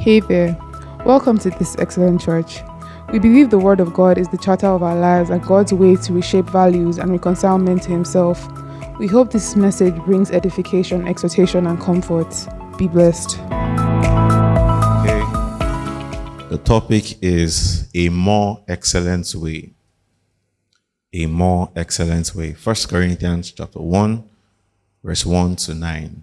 Hey there. Welcome to this excellent church. We believe the Word of God is the charter of our lives and God's way to reshape values and reconcile men to Himself. We hope this message brings edification, exhortation, and comfort. Be blessed. Okay. The topic is a more excellent way. A more excellent way. First Corinthians chapter 1, verse 1 to 9.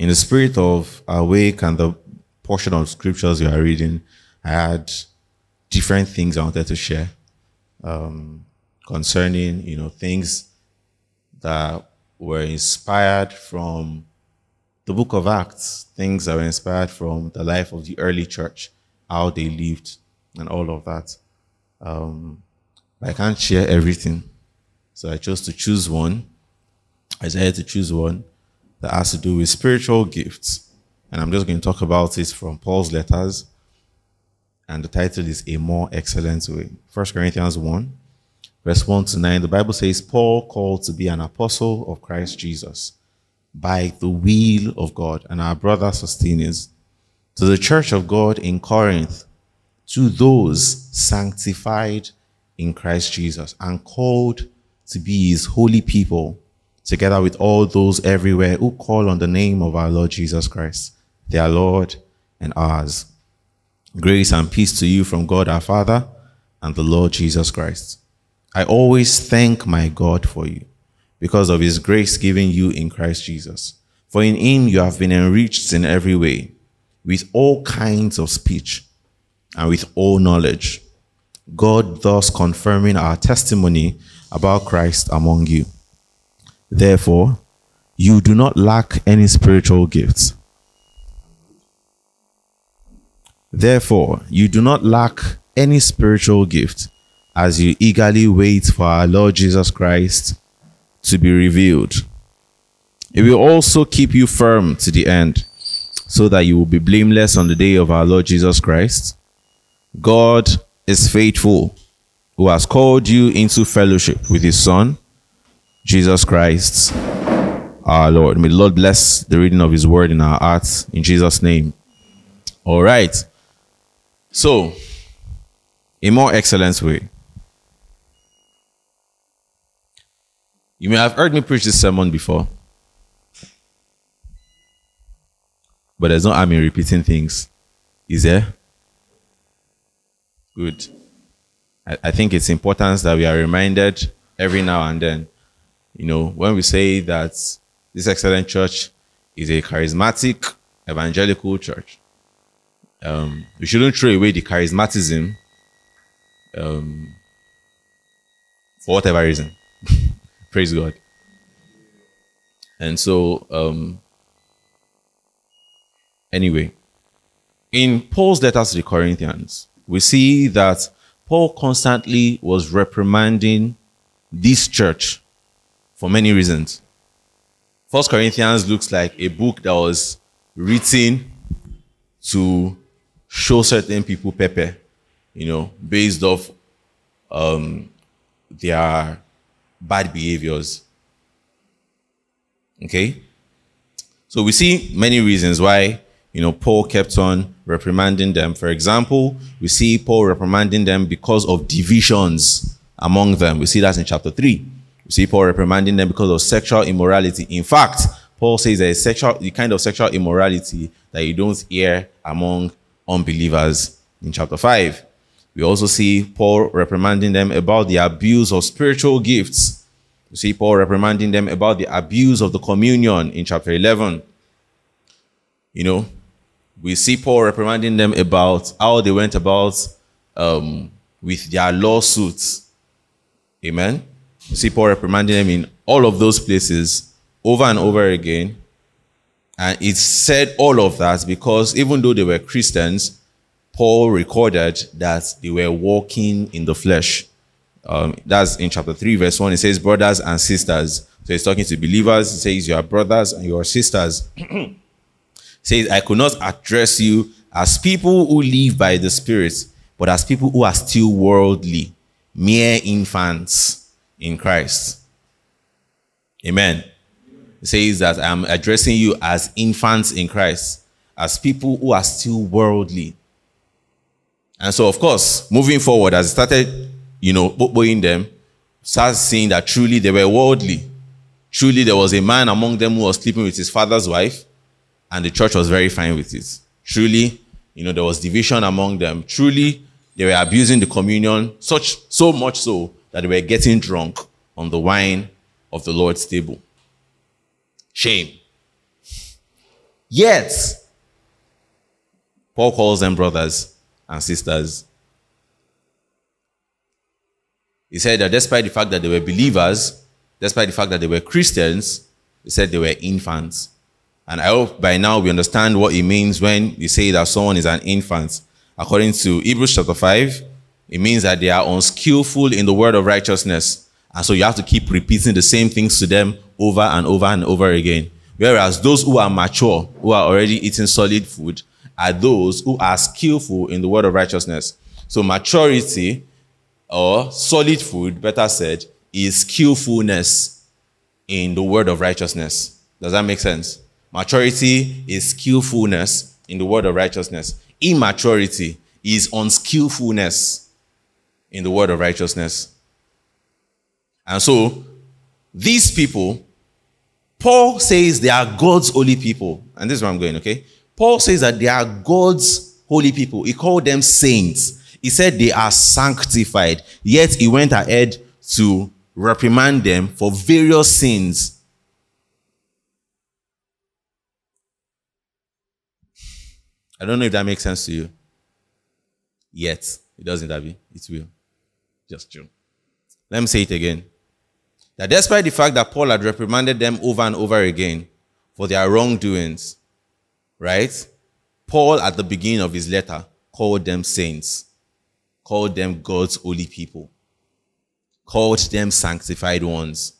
In the spirit of awake and the portion of scriptures you are reading, I had different things I wanted to share um, concerning, you know, things that were inspired from the book of Acts, things that were inspired from the life of the early church, how they lived, and all of that. Um, I can't share everything, so I chose to choose one. I decided to choose one that has to do with spiritual gifts. And I'm just going to talk about it from Paul's letters. And the title is A More Excellent Way. 1 Corinthians 1, verse 1 to 9. The Bible says, Paul called to be an apostle of Christ Jesus by the will of God, and our brother Sosthenes, to the church of God in Corinth, to those sanctified in Christ Jesus and called to be his holy people together with all those everywhere who call on the name of our Lord Jesus Christ, their Lord and ours. Grace and peace to you from God our Father and the Lord Jesus Christ. I always thank my God for you because of his grace given you in Christ Jesus. For in him you have been enriched in every way with all kinds of speech and with all knowledge. God thus confirming our testimony about Christ among you. Therefore, you do not lack any spiritual gifts. Therefore, you do not lack any spiritual gift as you eagerly wait for our Lord Jesus Christ to be revealed. It will also keep you firm to the end, so that you will be blameless on the day of our Lord Jesus Christ. God is faithful, who has called you into fellowship with his Son Jesus Christ, our Lord. May the Lord bless the reading of His word in our hearts in Jesus' name. All right. So, a more excellent way. You may have heard me preach this sermon before, but there's no harm in repeating things. Is there? Good. I, I think it's important that we are reminded every now and then you know, when we say that this excellent church is a charismatic evangelical church, um, we shouldn't throw away the charismatism um, for whatever reason. Praise God. And so, um, anyway, in Paul's letters to the Corinthians, we see that Paul constantly was reprimanding this church for many reasons. First Corinthians looks like a book that was written to show certain people pepper, you know, based off um, their bad behaviors. Okay? So we see many reasons why, you know, Paul kept on reprimanding them. For example, we see Paul reprimanding them because of divisions among them. We see that in chapter 3. See Paul reprimanding them because of sexual immorality. In fact, Paul says there is sexual, the kind of sexual immorality that you don't hear among unbelievers in chapter 5. We also see Paul reprimanding them about the abuse of spiritual gifts. You see Paul reprimanding them about the abuse of the communion in chapter 11. You know, we see Paul reprimanding them about how they went about um, with their lawsuits. Amen. Paul reprimanding them in all of those places over and over again. And it said all of that because even though they were Christians, Paul recorded that they were walking in the flesh. Um, that's in chapter 3, verse 1. It says, Brothers and sisters. So he's talking to believers. He says, You are brothers and you are sisters. says, I could not address you as people who live by the Spirit, but as people who are still worldly, mere infants in Christ. Amen. Says that I'm addressing you as infants in Christ, as people who are still worldly. And so, of course, moving forward, as I started, you know, boying them, start seeing that truly they were worldly. Truly, there was a man among them who was sleeping with his father's wife, and the church was very fine with it. Truly, you know, there was division among them. Truly, they were abusing the communion, such so much so that they were getting drunk on the wine of the Lord's table. Shame. Yet, Paul calls them brothers and sisters. He said that despite the fact that they were believers, despite the fact that they were Christians, he said they were infants. And I hope by now we understand what it means when you say that someone is an infant. According to Hebrews chapter 5, it means that they are unskillful in the word of righteousness. And so you have to keep repeating the same things to them over and over and over again. Whereas those who are mature, who are already eating solid food, are those who are skillful in the word of righteousness. So maturity or solid food, better said, is skillfulness in the word of righteousness. Does that make sense? Maturity is skillfulness in the word of righteousness. Immaturity is unskillfulness in the word of righteousness. And so, these people, Paul says they are God's holy people. And this is where I'm going, okay? Paul says that they are God's holy people. He called them saints. He said they are sanctified. Yet he went ahead to reprimand them for various sins. I don't know if that makes sense to you. Yet. It doesn't, Abby. It will. Just true. Let me say it again. That despite the fact that Paul had reprimanded them over and over again for their wrongdoings, right? Paul, at the beginning of his letter, called them saints, called them God's holy people, called them sanctified ones.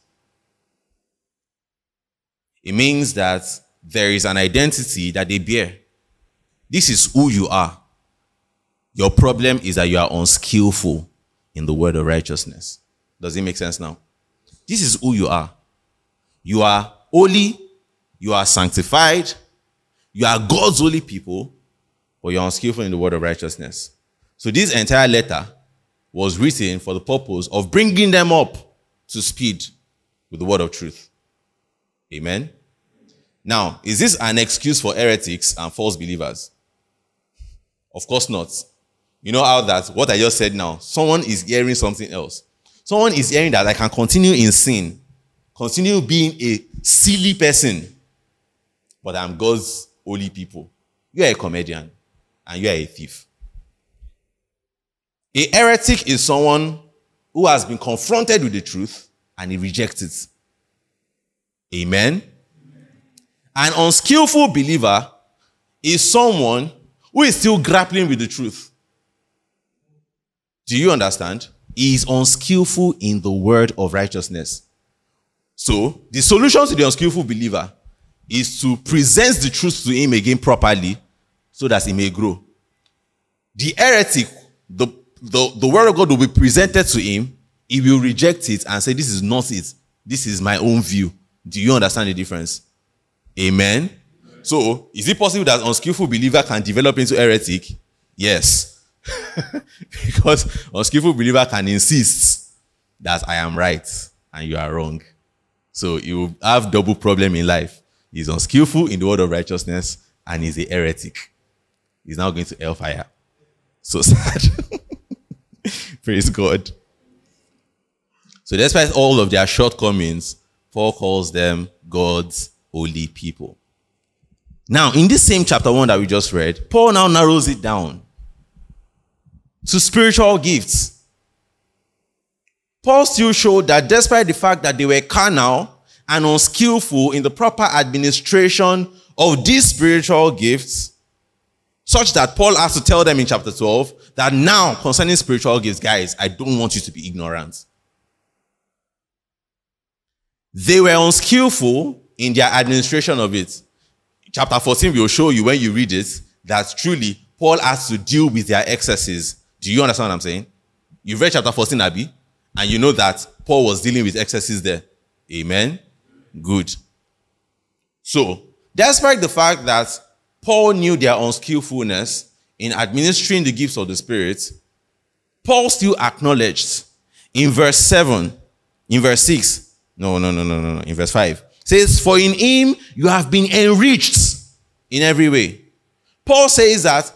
It means that there is an identity that they bear. This is who you are. Your problem is that you are unskillful in the word of righteousness. Does it make sense now? This is who you are. You are holy, you are sanctified, you are God's holy people, but you're unskillful in the word of righteousness. So this entire letter was written for the purpose of bringing them up to speed with the word of truth. Amen. Now, is this an excuse for heretics and false believers? Of course not. You know how that, what I just said now, someone is hearing something else. Someone is hearing that I can continue in sin, continue being a silly person, but I'm God's holy people. You are a comedian and you are a thief. A heretic is someone who has been confronted with the truth and he rejects it. Amen. An unskillful believer is someone who is still grappling with the truth. Do you understand? He is unskillful in the word of righteousness. So, the solution to the unskillful believer is to present the truth to him again properly so that he may grow. The heretic, the, the, the word of God will be presented to him. He will reject it and say, This is not it. This is my own view. Do you understand the difference? Amen. So, is it possible that unskillful believer can develop into heretic? Yes. because unskillful believer can insist that I am right and you are wrong. So you have double problem in life. He's unskillful in the word of righteousness and he's a heretic. He's now going to hellfire. So sad. Praise God. So despite all of their shortcomings, Paul calls them God's holy people. Now, in this same chapter 1 that we just read, Paul now narrows it down to spiritual gifts. Paul still showed that despite the fact that they were carnal and unskillful in the proper administration of these spiritual gifts, such that Paul has to tell them in chapter 12 that now concerning spiritual gifts, guys, I don't want you to be ignorant. They were unskillful in their administration of it. Chapter 14 will show you when you read it that truly Paul has to deal with their excesses. Do you understand what I'm saying? You've read chapter 14, Abby, and you know that Paul was dealing with excesses there. Amen. Good. So, despite the fact that Paul knew their unskillfulness in administering the gifts of the Spirit, Paul still acknowledged in verse 7, in verse 6, no, no, no, no, no, no, in verse 5, says, For in him you have been enriched in every way. Paul says that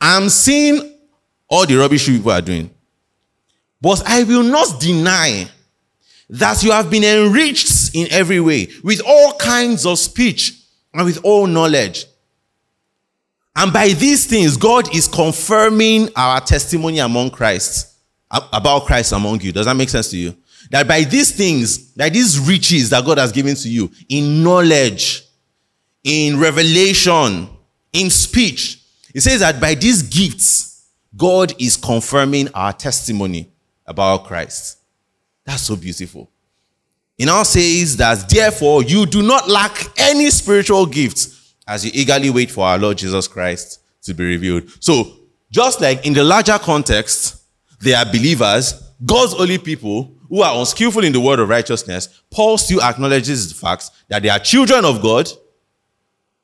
I'm seeing all the rubbish people are doing. But I will not deny that you have been enriched in every way with all kinds of speech and with all knowledge. And by these things, God is confirming our testimony among Christ, about Christ among you. Does that make sense to you? That by these things, that these riches that God has given to you in knowledge, in revelation, in speech, it says that by these gifts, God is confirming our testimony about Christ. That's so beautiful. It now says that therefore you do not lack any spiritual gifts as you eagerly wait for our Lord Jesus Christ to be revealed. So, just like in the larger context, they are believers, God's only people who are unskillful in the word of righteousness, Paul still acknowledges the facts that they are children of God,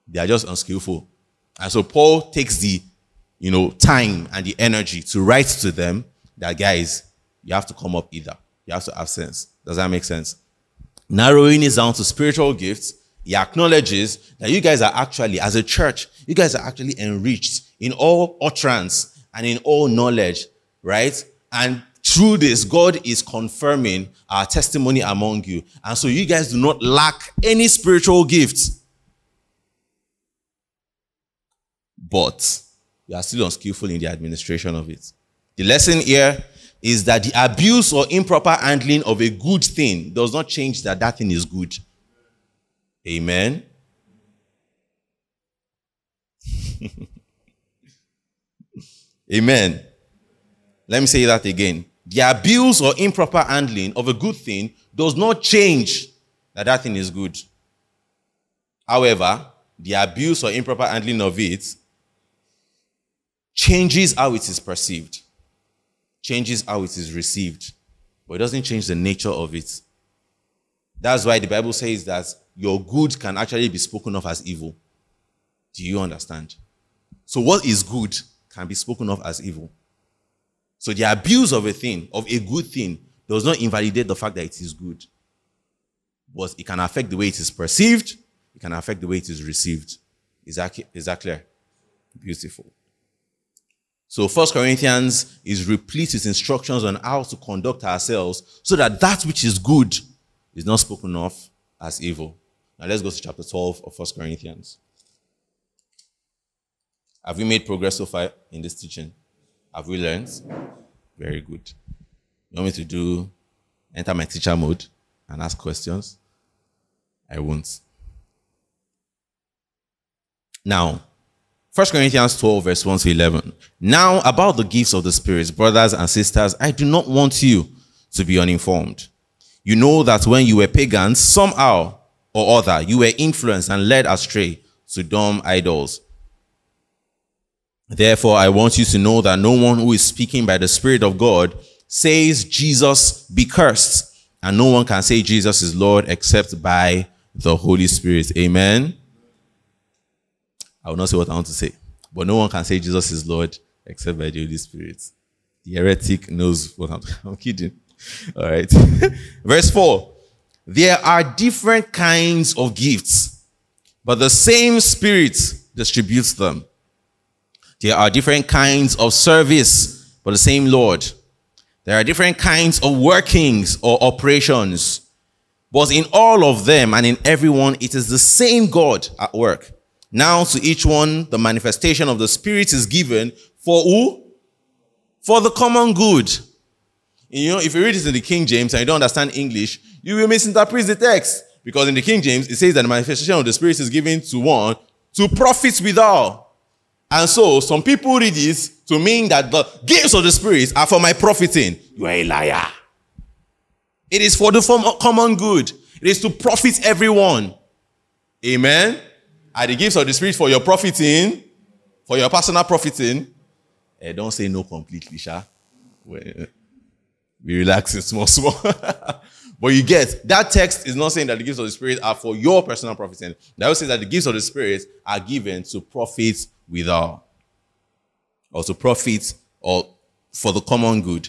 they are just unskillful. And so Paul takes the, you know, time and the energy to write to them that guys, you have to come up either. You have to have sense. Does that make sense? Narrowing it down to spiritual gifts, he acknowledges that you guys are actually, as a church, you guys are actually enriched in all utterance and in all knowledge, right? And through this, God is confirming our testimony among you. And so you guys do not lack any spiritual gifts. But you are still unskillful in the administration of it. The lesson here is that the abuse or improper handling of a good thing does not change that that thing is good. Amen. Amen. Let me say that again. The abuse or improper handling of a good thing does not change that that thing is good. However, the abuse or improper handling of it changes how it is perceived changes how it is received, but it doesn't change the nature of it. That's why the Bible says that your good can actually be spoken of as evil. Do you understand? So, what is good can be spoken of as evil. So, the abuse of a thing, of a good thing, does not invalidate the fact that it is good. But it can affect the way it is perceived, it can affect the way it is received. Is that, is that clear? Beautiful. So First Corinthians is replete with instructions on how to conduct ourselves so that that which is good is not spoken of as evil. Now let's go to chapter 12 of First Corinthians. Have we made progress so far in this teaching? Have we learned? Very good. You want me to do enter my teacher mode and ask questions? I won't. Now, 1 Corinthians 12, verse 1 to 11. Now, about the gifts of the Spirit, brothers and sisters, I do not want you to be uninformed. You know that when you were pagans, somehow or other, you were influenced and led astray to dumb idols. Therefore, I want you to know that no one who is speaking by the Spirit of God says Jesus be cursed, and no one can say Jesus is Lord except by the Holy Spirit. Amen. I will not say what I want to say. But no one can say Jesus is Lord except by the Holy Spirit. The heretic knows what I'm, I'm kidding. All right. Verse 4. There are different kinds of gifts, but the same Spirit distributes them. There are different kinds of service, but the same Lord. There are different kinds of workings or operations, but in all of them and in everyone, it is the same God at work. Now to each one, the manifestation of the Spirit is given for who? For the common good. You know, if you read this in the King James and you don't understand English, you will misinterpret the text. Because in the King James, it says that the manifestation of the Spirit is given to one to profit withal. And so some people read this to mean that the gifts of the Spirit are for my profiting. You are a liar. It is for the common good. It is to profit everyone. Amen are the gifts of the Spirit for your profiting, for your personal profiting. Eh, don't say no completely, Sha. relax relaxing small, small. But you get that text is not saying that the gifts of the Spirit are for your personal profiting. The Bible says that the gifts of the Spirit are given to profit without, or to profit or for the common good.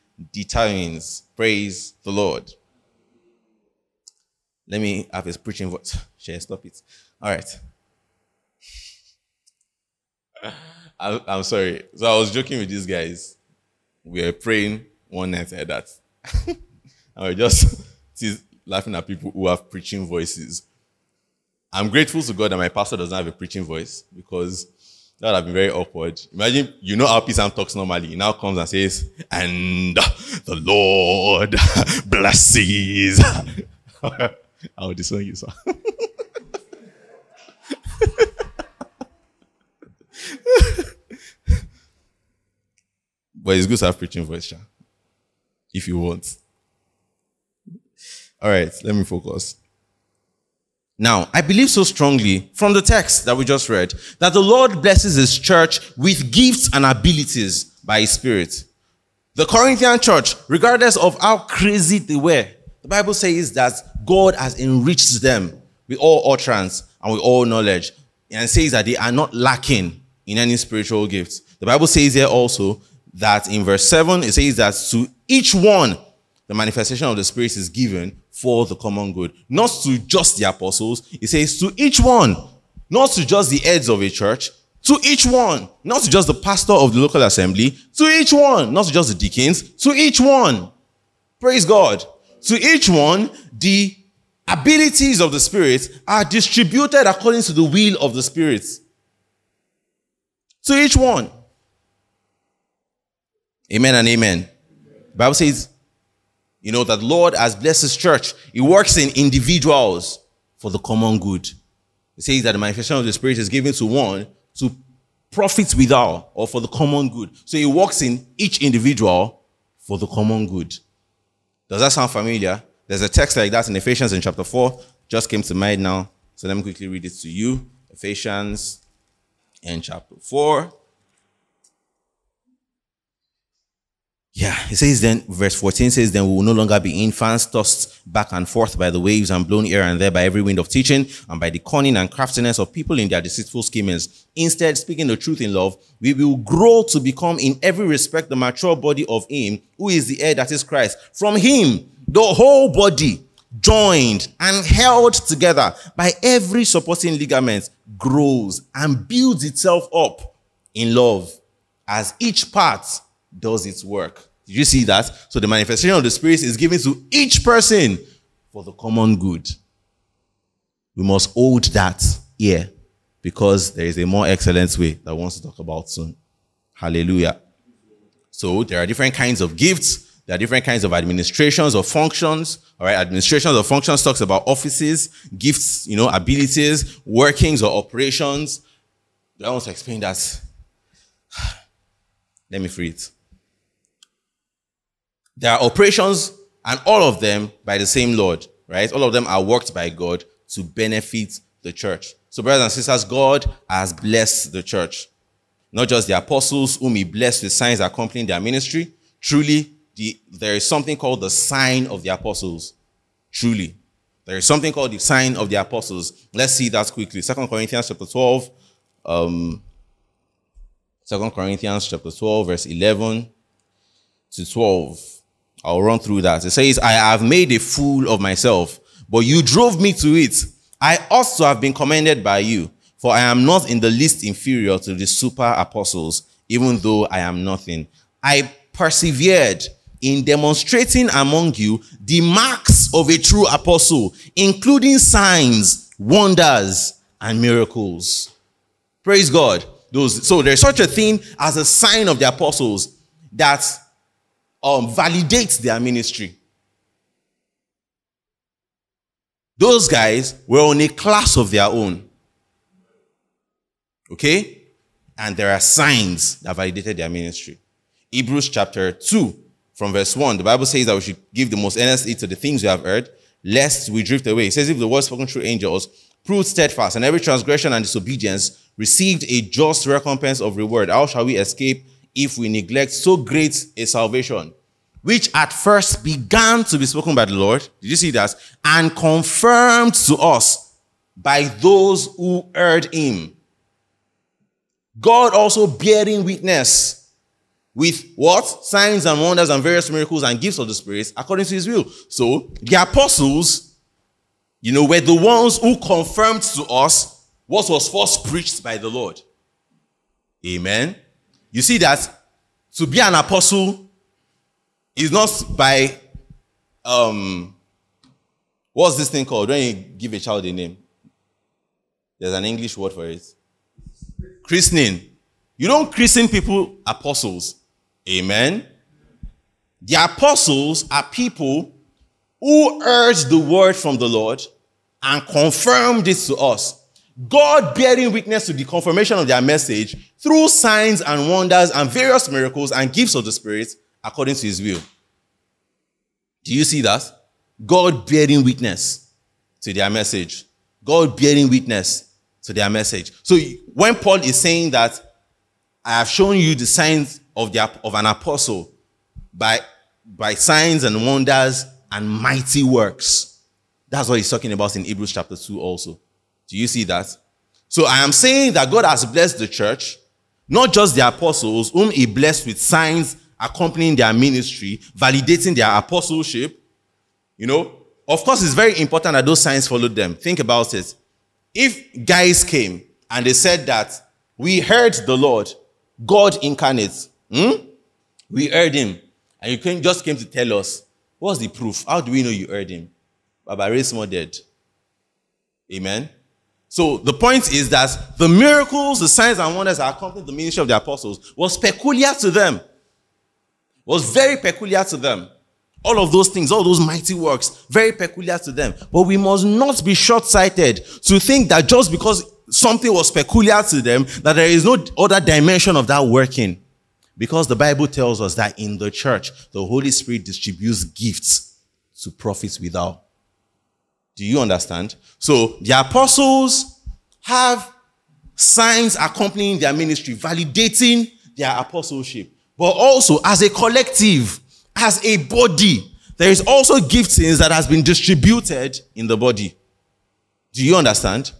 determines. Praise the Lord. Let me have his preaching voice. Share, stop it. All right. I'm sorry. So I was joking with these guys. We were praying one night like that. and we're just laughing at people who have preaching voices. I'm grateful to God that my pastor doesn't have a preaching voice because that would have been very awkward. Imagine you know how P-Sam talks normally. He now comes and says, and the Lord blesses. I will disown you, sir. but it's good to have preaching voice, Sha, if you want. All right, let me focus. Now, I believe so strongly from the text that we just read that the Lord blesses his church with gifts and abilities by his spirit. The Corinthian church, regardless of how crazy they were, the Bible says that God has enriched them with all utterance and with all knowledge and says that they are not lacking in any spiritual gifts. The Bible says here also that in verse 7, it says that to each one, the manifestation of the Spirit is given for the common good. Not to just the apostles. It says to each one, not to just the heads of a church, to each one, not to just the pastor of the local assembly, to each one, not to just the deacons, to each one. Praise God. To each one, the abilities of the Spirit are distributed according to the will of the Spirit. To each one. Amen and amen. The Bible says you know, that Lord has blessed his church. He works in individuals for the common good. He says that the manifestation of the Spirit is given to one to profit without or for the common good. So he works in each individual for the common good. Does that sound familiar? There's a text like that in Ephesians in chapter 4. Just came to mind now. So let me quickly read it to you. Ephesians in chapter 4. Yeah, it says then, verse 14 says, Then we will no longer be infants, tossed back and forth by the waves and blown here and there by every wind of teaching and by the cunning and craftiness of people in their deceitful schemings. Instead, speaking the truth in love, we will grow to become in every respect the mature body of Him who is the head, that is Christ. From Him, the whole body, joined and held together by every supporting ligament, grows and builds itself up in love as each part does its work. Did you see that? So the manifestation of the Spirit is given to each person for the common good. We must hold that here because there is a more excellent way that I want to talk about soon. Hallelujah. So there are different kinds of gifts. There are different kinds of administrations or functions. All right. Administrations or functions talks about offices, gifts, you know, abilities, workings or operations. Do I want to explain that? Let me free it. There are operations, and all of them by the same Lord, right? All of them are worked by God to benefit the church. So, brothers and sisters, God has blessed the church. Not just the apostles whom he blessed with signs accompanying their ministry. Truly, the, there is something called the sign of the apostles. Truly. There is something called the sign of the apostles. Let's see that quickly. Second Corinthians chapter 12. Um, 2 Corinthians chapter 12, verse 11 to 12. I'll run through that. It says, I have made a fool of myself, but you drove me to it. I also have been commended by you, for I am not in the least inferior to the super apostles, even though I am nothing. I persevered in demonstrating among you the marks of a true apostle, including signs, wonders, and miracles. Praise God. Those, so there's such a thing as a sign of the apostles that um, validates their ministry. Those guys were on a class of their own. Okay? And there are signs that validated their ministry. Hebrews chapter 2, from verse 1, the Bible says that we should give the most earnest heed to the things we have heard, lest we drift away. It says, if the word spoken through angels proved steadfast, and every transgression and disobedience received a just recompense of reward, how shall we escape if we neglect so great a salvation? Which at first began to be spoken by the Lord. Did you see that? And confirmed to us by those who heard him. God also bearing witness with what? Signs and wonders and various miracles and gifts of the Spirit according to his will. So the apostles, you know, were the ones who confirmed to us what was first preached by the Lord. Amen. You see that to be an apostle is not by um what's this thing called when you give a child a name? There's an English word for it. Christening. You don't christen people apostles. Amen. The apostles are people who heard the word from the Lord and confirmed it to us. God bearing witness to the confirmation of their message through signs and wonders and various miracles and gifts of the Spirit according to his will. Do you see that? God bearing witness to their message. God bearing witness to their message. So when Paul is saying that I have shown you the signs of, the, of an apostle by, by signs and wonders and mighty works. That's what he's talking about in Hebrews chapter 2 also. Do you see that? So I am saying that God has blessed the church, not just the apostles, whom he blessed with signs accompanying their ministry, validating their apostleship. You know, of course, it's very important that those signs followed them. Think about it. If guys came and they said that we heard the Lord, God incarnate, Hmm? We heard him. And you came, just came to tell us. What's the proof? How do we know you heard him? Baba raised more dead. Amen. So the point is that the miracles, the signs and wonders that accompanied the ministry of the apostles was peculiar to them. Was very peculiar to them. All of those things, all those mighty works, very peculiar to them. But we must not be short-sighted to think that just because something was peculiar to them, that there is no other dimension of that working. Because the Bible tells us that in the church, the Holy Spirit distributes gifts to prophets without. Do you understand? So the apostles have signs accompanying their ministry, validating their apostleship. But also as a collective, as a body, there is also giftings that has been distributed in the body. Do you understand?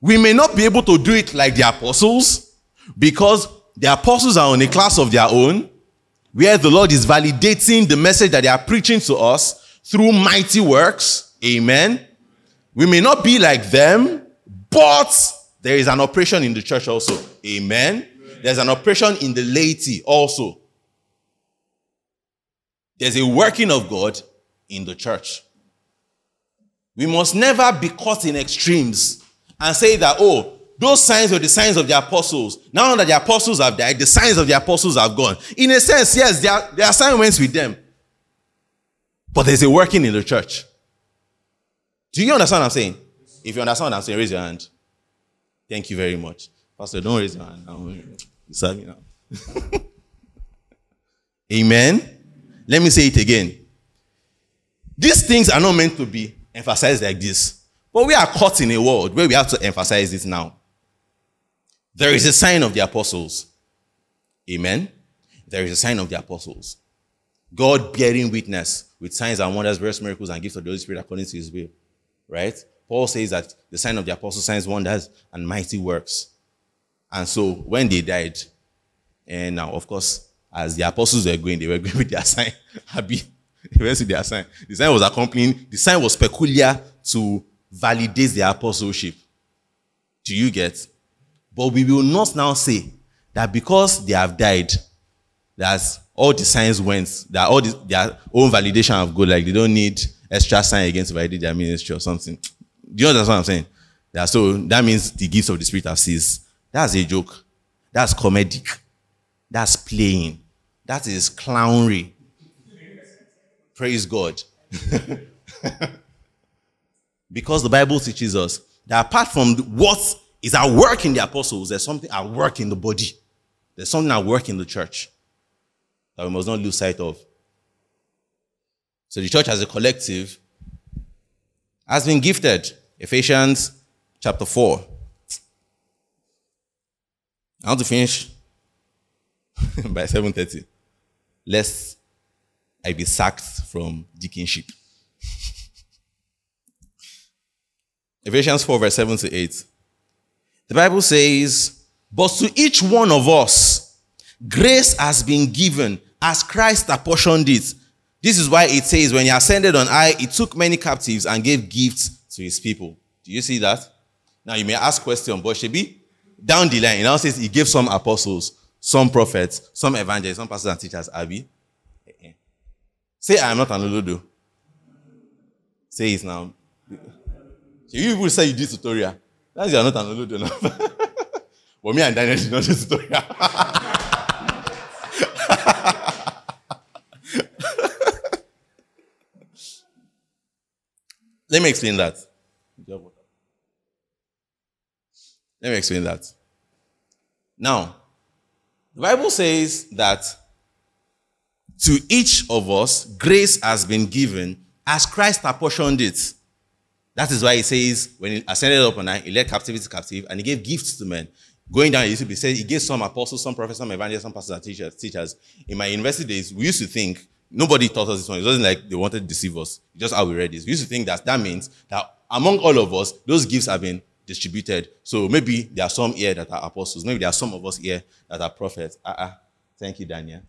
We may not be able to do it like the apostles because the apostles are on a class of their own, where the Lord is validating the message that they are preaching to us through mighty works. Amen. We may not be like them, but there is an operation in the church also. Amen. There's an operation in the laity also. There's a working of God in the church. We must never be caught in extremes and say that, oh, those signs were the signs of the apostles. Now that the apostles have died, the signs of the apostles have gone. In a sense, yes, their, their assignments with them. But there's a working in the church. Do you understand what I'm saying? If you understand what I'm saying, raise your hand. Thank you very much. Pastor, don't raise your hand. You serve me now. Amen. Let me say it again. These things are not meant to be emphasized like this. But we are caught in a world where we have to emphasize it now. There is a sign of the apostles. Amen. There is a sign of the apostles. God bearing witness with signs and wonders, various miracles, and gifts of the Holy Spirit according to his will. Right? Paul says that the sign of the apostles, signs, wonders, and mighty works. And so when they died, and now, of course, as the apostles were going, they were going with their sign. Happy. They went with their sign. The sign was accompanying, the sign was peculiar to validate their apostleship. Do you get? But we will not now say that because they have died, that all the signs went, that all the, their own validation of good, like they don't need extra sign against validate their ministry or something. Do you understand what I'm saying? Yeah, so that means the gifts of the Spirit have ceased. That's a joke. That's comedic. That's playing. That is clownery. Praise God. Because the Bible teaches us that apart from what is at work in the apostles, there's something at work in the body. There's something at work in the church that we must not lose sight of. So the church as a collective has been gifted. Ephesians chapter 4. I want to finish by 7:30. Lest I be sacked from deaconship. Ephesians 4, verse 7 to 8. The Bible says, But to each one of us, grace has been given as Christ apportioned it. This is why it says, When he ascended on high, he took many captives and gave gifts to his people. Do you see that? Now you may ask question, but Shebi, down the line, it now says he gave some apostles, some prophets, some evangelists, some pastors and teachers, Abby. Say I am not an Olodo. Say it now. You people say you did tutorial. That's you are not an Olodo now. but me and Daniel did not do tutorial. Let me explain that. Let me explain that. Now, the Bible says that to each of us, grace has been given as Christ apportioned it. That is why he says, when he ascended up on high, he led captivity captive and he gave gifts to men. Going down, he used to be said he gave some apostles, some prophets, some evangelists, some pastors and teachers, teachers. In my university days, we used to think, nobody taught us this one. It wasn't like they wanted to deceive us. Just how we read this. We used to think that that means that among all of us, those gifts have been distributed. So maybe there are some here that are apostles. Maybe there are some of us here that are prophets. Uh-uh. Thank you, Daniel.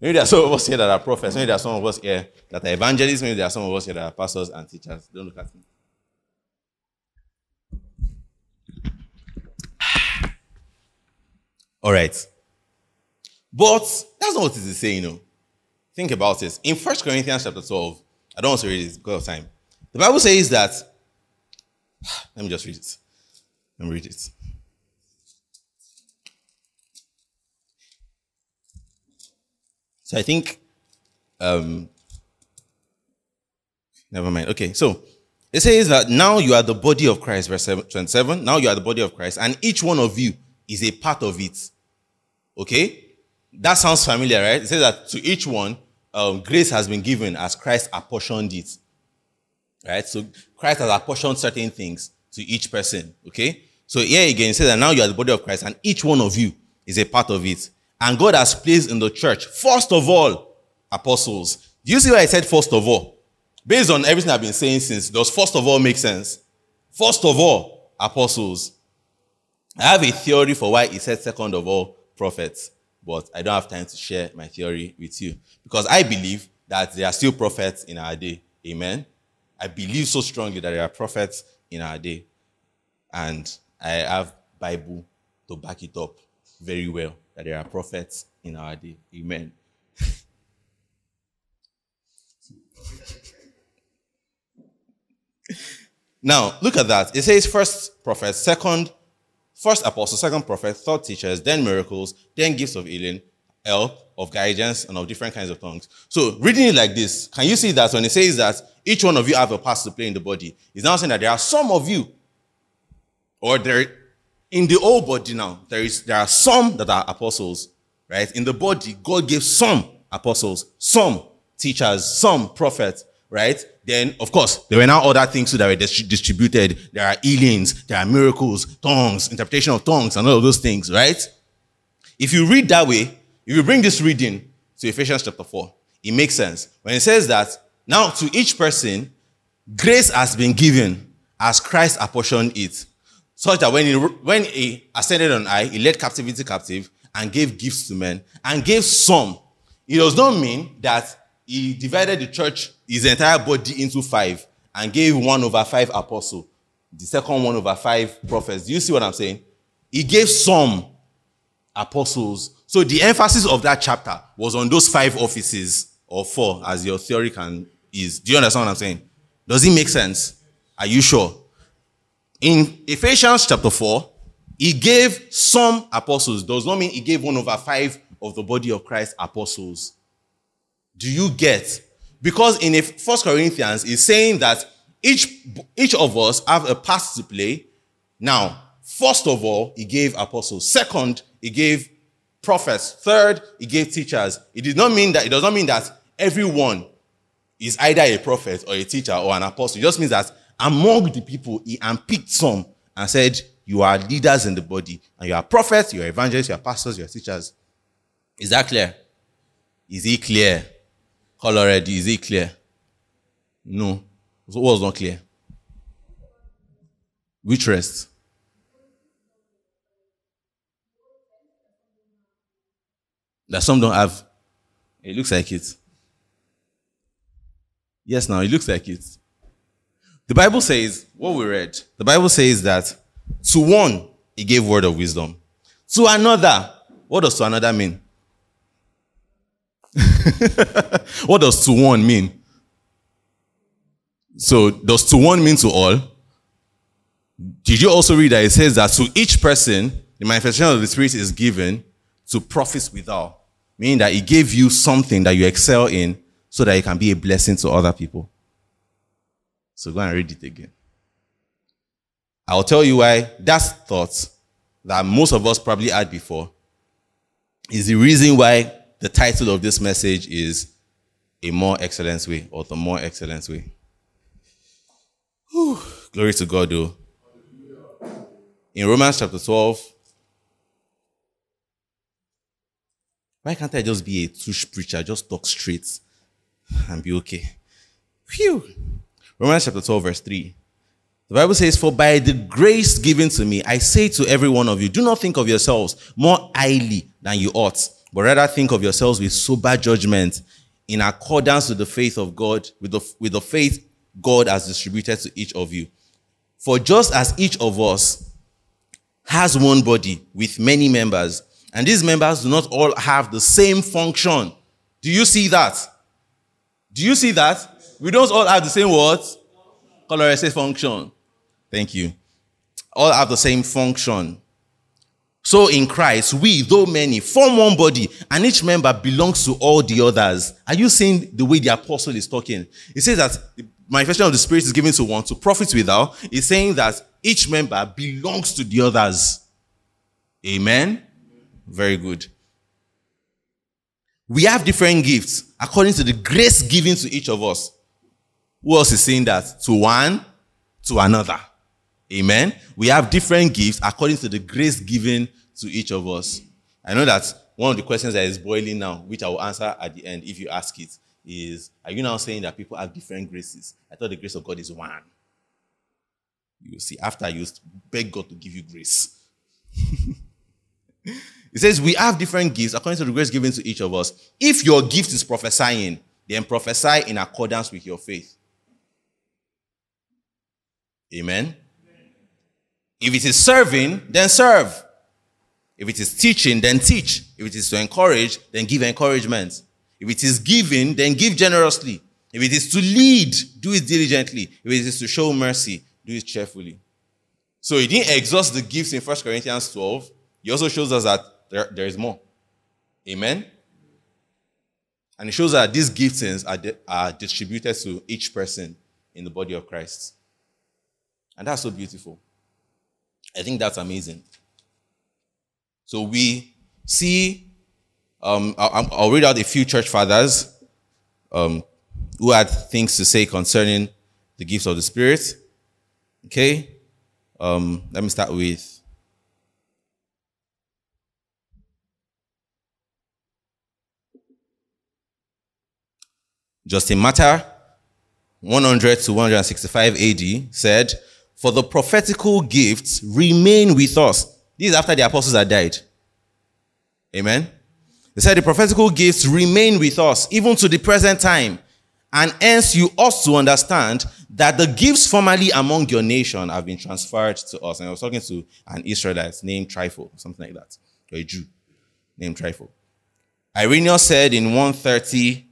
Maybe there are some of us here that are prophets. Maybe there are some of us here that are evangelists. Maybe there are some of us here that are pastors and teachers. Don't look at me. All right. But that's not what it is saying, you know. Think about it. In 1 Corinthians chapter 12, I don't want to read this because of time. The Bible says that, let me just read it. Let me read it. So I think, um, never mind. Okay, so it says that now you are the body of Christ, verse 27. Now you are the body of Christ, and each one of you is a part of it. Okay? That sounds familiar, right? It says that to each one, um, grace has been given as Christ apportioned it. Right? So Christ has apportioned certain things to each person. Okay? So here again, it says that now you are the body of Christ, and each one of you is a part of it. And God has placed in the church, first of all, apostles. Do you see what I said first of all? Based on everything I've been saying since, does first of all make sense? First of all, apostles. I have a theory for why he said second of all, prophets, but I don't have time to share my theory with you because I believe that there are still prophets in our day. Amen. I believe so strongly that there are prophets in our day. And I have Bible to back it up very well that there are prophets in our day. Amen. now, look at that. It says first prophet, second, first apostle, second prophet, third teachers, then miracles, then gifts of healing, help, of guidance, and of different kinds of tongues. So, reading it like this, can you see that when it says that each one of you have a part to play in the body, it's now saying that there are some of you, or there in the old body now, there is there are some that are apostles, right? In the body, God gave some apostles, some teachers, some prophets, right? Then, of course, there were now other things that were distributed. There are healings, there are miracles, tongues, interpretation of tongues, and all of those things, right? If you read that way, if you bring this reading to Ephesians chapter 4, it makes sense. When it says that, now to each person, grace has been given as Christ apportioned it such that when he, when he ascended on high, he led captivity captive and gave gifts to men and gave some. It does not mean that he divided the church, his entire body into five and gave one over five apostle, the second one over five prophets. Do you see what I'm saying? He gave some apostles. So the emphasis of that chapter was on those five offices or four, as your theory can is. Do you understand what I'm saying? Does it make sense? Are you sure? In Ephesians chapter 4, he gave some apostles. Does not mean he gave one over five of the body of Christ apostles. Do you get? Because in First Corinthians, he's saying that each, each of us have a part to play. Now, first of all, he gave apostles. Second, he gave prophets. Third, he gave teachers. It did not mean that, it does not mean that everyone is either a prophet or a teacher or an apostle. It just means that among the people, he unpicked some and said, You are leaders in the body, and you are prophets, you are evangelists, you are pastors, you are teachers. Is that clear? Is it clear? Already, is it clear? No. So was not clear? Which rest? That some don't have. It looks like it. Yes, now it looks like it. The Bible says, what we read, the Bible says that to one, he gave word of wisdom. To another, what does to another mean? what does to one mean? So, does to one mean to all? Did you also read that it says that to each person, the manifestation of the Spirit is given to profits without? Meaning that He gave you something that you excel in so that you can be a blessing to other people. So go and read it again. I'll tell you why that thought that most of us probably had before is the reason why the title of this message is A More Excellent Way or The More Excellent Way. Whew. Glory to God, though. In Romans chapter 12, why can't I just be a tush preacher, just talk straight and be okay? Phew. Romans chapter 12, verse 3. The Bible says, For by the grace given to me, I say to every one of you, do not think of yourselves more highly than you ought, but rather think of yourselves with sober judgment in accordance with the faith of God, with the, with the faith God has distributed to each of you. For just as each of us has one body with many members, and these members do not all have the same function. Do you see that? Do you see that? We don't all have the same what? Color say function. Thank you. All have the same function. So in Christ, we, though many, form one body, and each member belongs to all the others. Are you seeing the way the apostle is talking? He says that the manifestation of the Spirit is given to one to profit without. He's saying that each member belongs to the others. Amen. Very good. We have different gifts according to the grace given to each of us. Who else is saying that? To one, to another. Amen. We have different gifts according to the grace given to each of us. I know that one of the questions that is boiling now, which I will answer at the end if you ask it, is Are you now saying that people have different graces? I thought the grace of God is one. You see, after you beg God to give you grace. it says, We have different gifts according to the grace given to each of us. If your gift is prophesying, then prophesy in accordance with your faith. Amen. If it is serving, then serve. If it is teaching, then teach. If it is to encourage, then give encouragement. If it is giving, then give generously. If it is to lead, do it diligently. If it is to show mercy, do it cheerfully. So he didn't exhaust the gifts in 1 Corinthians 12. He also shows us that there, there is more. Amen. And it shows that these giftings are, di- are distributed to each person in the body of Christ. And that's so beautiful. I think that's amazing. So we see, um, I'll, I'll, read out a few church fathers um, who had things to say concerning the gifts of the Spirit. Okay? Um, let me start with Justin Martyr, 100 to 165 AD, said, for the prophetical gifts remain with us. This is after the apostles had died. Amen. They said the prophetical gifts remain with us even to the present time. And hence you to understand that the gifts formerly among your nation have been transferred to us. And I was talking to an Israelite named Trypho, something like that, or a Jew named Trypho. Irenaeus said in 130,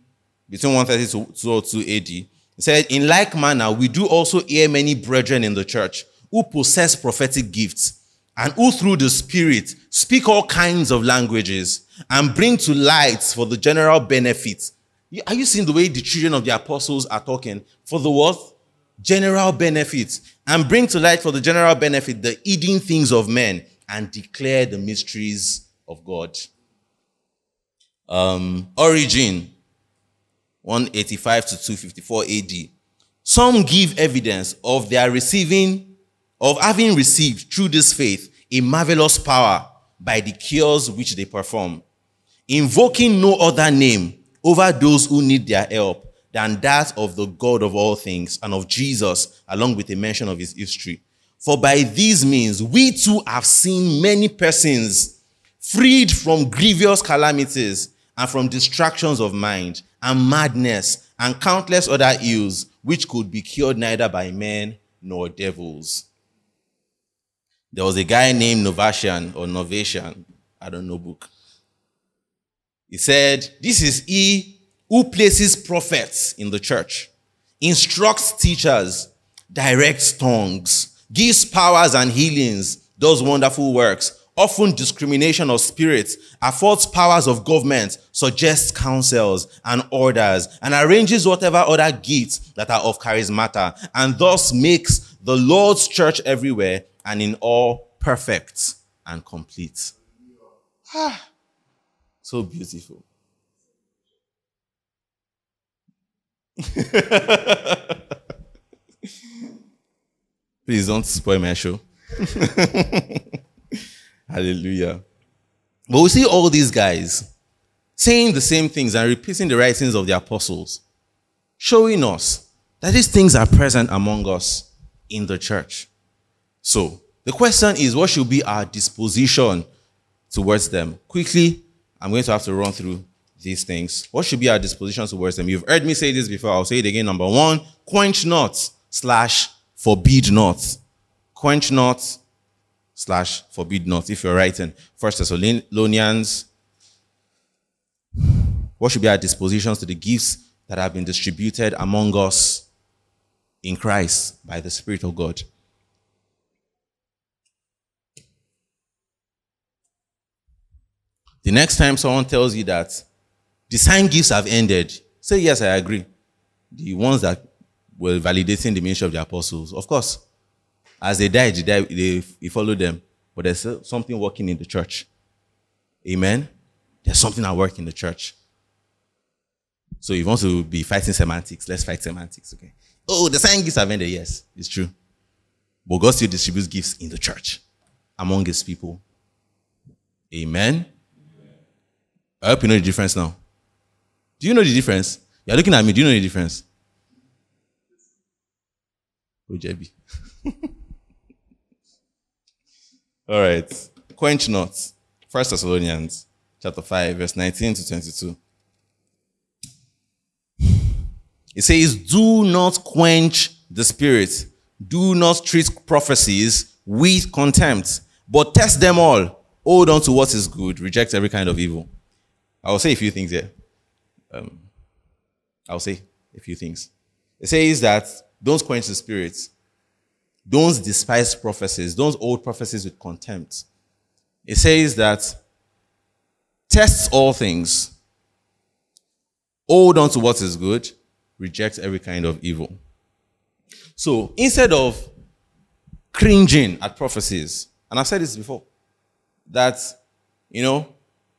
between 130 to 202 AD, said, In like manner, we do also hear many brethren in the church who possess prophetic gifts and who through the Spirit speak all kinds of languages and bring to light for the general benefit. Are you seeing the way the children of the apostles are talking? For the what? general benefit and bring to light for the general benefit the hidden things of men and declare the mysteries of God. Um, Origen, 185 to 254 AD. Some give evidence of their receiving, of having received through this faith a marvelous power by the cures which they perform, invoking no other name over those who need their help than that of the God of all things and of Jesus, along with a mention of his history. For by these means, we too have seen many persons freed from grievous calamities and from distractions of mind and madness and countless other ills, which could be cured neither by men nor devils. There was a guy named Novatian or Novatian, I don't know book. He said, This is he who places prophets in the church, instructs teachers, directs tongues, gives powers and healings, does wonderful works, often discrimination of spirits, affords powers of government, suggests counsels and orders, and arranges whatever other gifts that are of charismata, and thus makes the Lord's church everywhere and in all perfect and complete. Ah, so beautiful. Please don't spoil my show. Hallelujah. But we see all these guys saying the same things and repeating the writings of the apostles, showing us that these things are present among us in the church. So, the question is what should be our disposition towards them? Quickly, I'm going to have to run through these things. What should be our disposition towards them? You've heard me say this before. I'll say it again. Number one, quench not slash forbid not. Quench not slash forbid not. If you're writing First Thessalonians, what should be our dispositions to the gifts that have been distributed among us in Christ by the Spirit of God? The next time someone tells you that the sign gifts have ended, say, Yes, I agree. The ones that were validating the ministry of the apostles, of course, as they died, they, died, they, they followed them. But there's something working in the church. Amen? There's something at work in the church. So if you want to be fighting semantics, let's fight semantics, okay? Oh, the sign gifts have ended. Yes, it's true. But God still distributes gifts in the church among his people. Amen? I hope you know the difference now. Do you know the difference? You're looking at me. Do you know the difference? Oh. All right. Quench not. First Thessalonians chapter 5, verse 19 to 22. It says, Do not quench the spirit. Do not treat prophecies with contempt, but test them all. Hold on to what is good. Reject every kind of evil. I'll say a few things here. Um, I'll say a few things. It says that don't quench the spirits. Don't despise prophecies. Don't hold prophecies with contempt. It says that tests all things. Hold on to what is good. Reject every kind of evil. So instead of cringing at prophecies, and I've said this before, that, you know,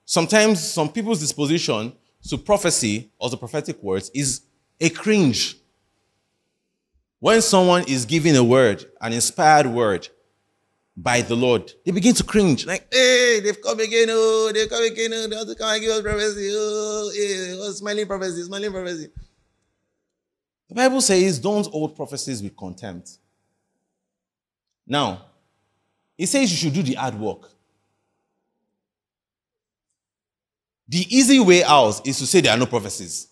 sometimes some people's disposition to prophecy or the prophetic words is a cringe. When someone is giving a word, an inspired word by the Lord, they begin to cringe. Like, hey, they've come again. Oh, they've come again. Oh, they want to come and give us prophecy. Oh, oh, smiling prophecy, smiling prophecy. The Bible says, don't hold prophecies with contempt. Now, it says you should do the hard work. The easy way out is to say there are no prophecies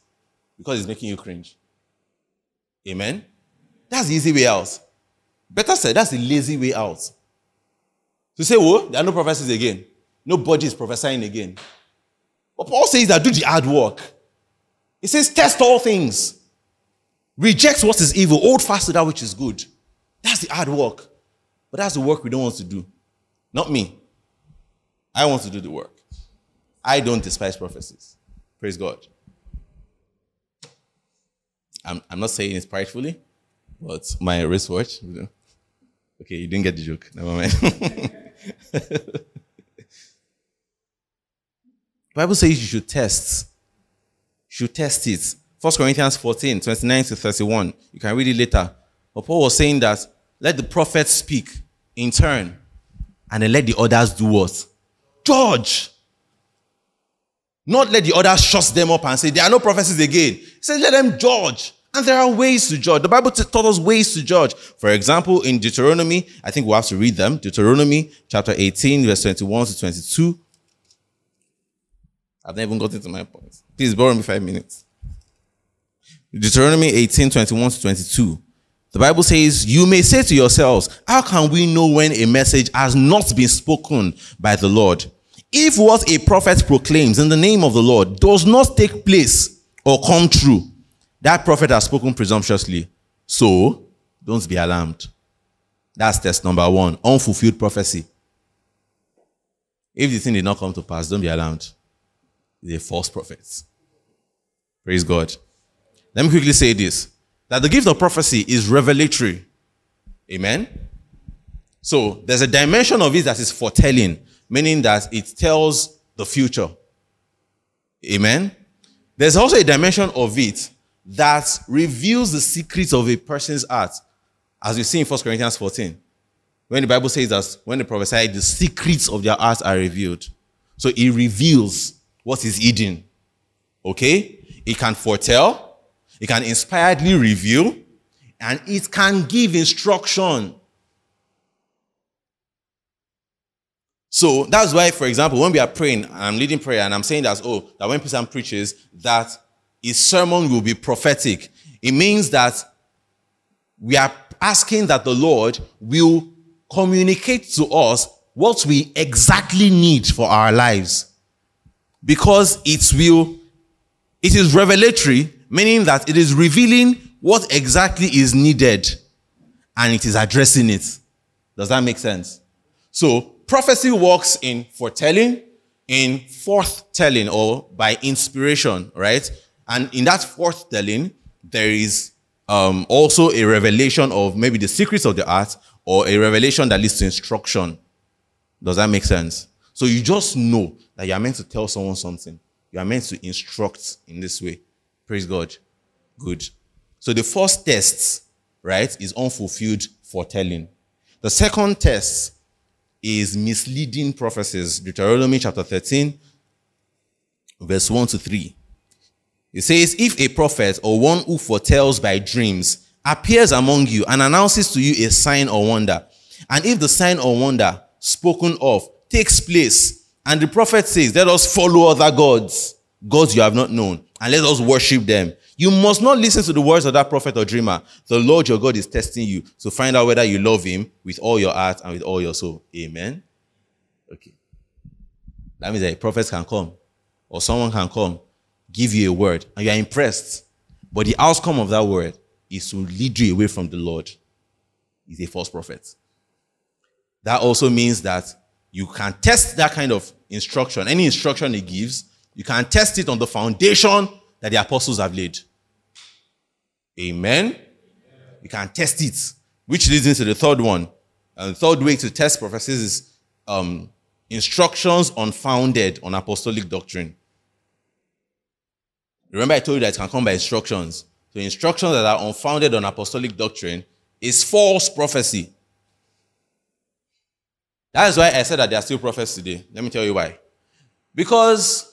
because it's making you cringe. Amen? That's the easy way out. Better said, that's the lazy way out. To say, oh, there are no prophecies again. Nobody is prophesying again. But Paul says that do the hard work. He says, test all things. Reject what is evil. Hold fast to that which is good. That's the hard work. But that's the work we don't want to do. Not me. I want to do the work. I don't despise prophecies. Praise God. I'm, I'm not saying it pridefully. But my wristwatch. Okay, you didn't get the joke. Never mind. Bible says you should test. You should test it. 1 Corinthians 14, 29 to 31. You can read it later. But Paul was saying that let the prophets speak in turn, and then let the others do what? Judge. Not let the others shut them up and say, there are no prophecies again. He says, let them judge. And there are ways to judge. The Bible taught us ways to judge. For example, in Deuteronomy, I think we'll have to read them. Deuteronomy chapter 18, verse 21 to 22. I've never even gotten to my point. Please borrow me five minutes. Deuteronomy 18, 21 to 22. The Bible says, You may say to yourselves, How can we know when a message has not been spoken by the Lord? If what a prophet proclaims in the name of the Lord does not take place or come true, that prophet has spoken presumptuously. So, don't be alarmed. That's test number one unfulfilled prophecy. If the thing did not come to pass, don't be alarmed. They're false prophets. Praise God. Let me quickly say this that the gift of prophecy is revelatory. Amen. So there's a dimension of it that is foretelling, meaning that it tells the future. Amen. There's also a dimension of it that reveals the secrets of a person's heart, as we see in 1 Corinthians 14. When the Bible says that when they prophesy, the secrets of their hearts are revealed. So it reveals what is hidden. Okay? It can foretell, it can inspiredly reveal, and it can give instruction. So that's why, for example, when we are praying, I'm leading prayer, and I'm saying that, oh, that when Peter preaches, that his sermon will be prophetic. It means that we are asking that the Lord will communicate to us what we exactly need for our lives. Because it will, it is revelatory, meaning that it is revealing what exactly is needed and it is addressing it. Does that make sense? So prophecy works in foretelling, in forthtelling, or by inspiration, right? And in that forthtelling, there is um, also a revelation of maybe the secrets of the art or a revelation that leads to instruction. Does that make sense? So you just know that you are meant to tell someone something. You are meant to instruct in this way. Praise God. Good. So the first test, right, is unfulfilled foretelling. The second test is misleading prophecies. Deuteronomy chapter 13, verse 1 to 3. It says, If a prophet or one who foretells by dreams appears among you and announces to you a sign or wonder, and if the sign or wonder spoken of takes place, and the prophet says, Let us follow other gods, gods you have not known, and let us worship them. You must not listen to the words of that prophet or dreamer. The Lord your God is testing you to find out whether you love him with all your heart and with all your soul. Amen. Okay. That means that a prophet can come or someone can come give you a word and you are impressed. But the outcome of that word is to lead you away from the Lord. He's a false prophet. That also means that you can test that kind of instruction. Any instruction he gives, you can test it on the foundation that the apostles have laid. Amen. You can test it, which leads into the third one. And the third way to test prophecies is um, instructions unfounded on apostolic doctrine. Remember, I told you that it can come by instructions. So, instructions that are unfounded on apostolic doctrine is false prophecy. That is why I said that there are still prophets today. Let me tell you why. Because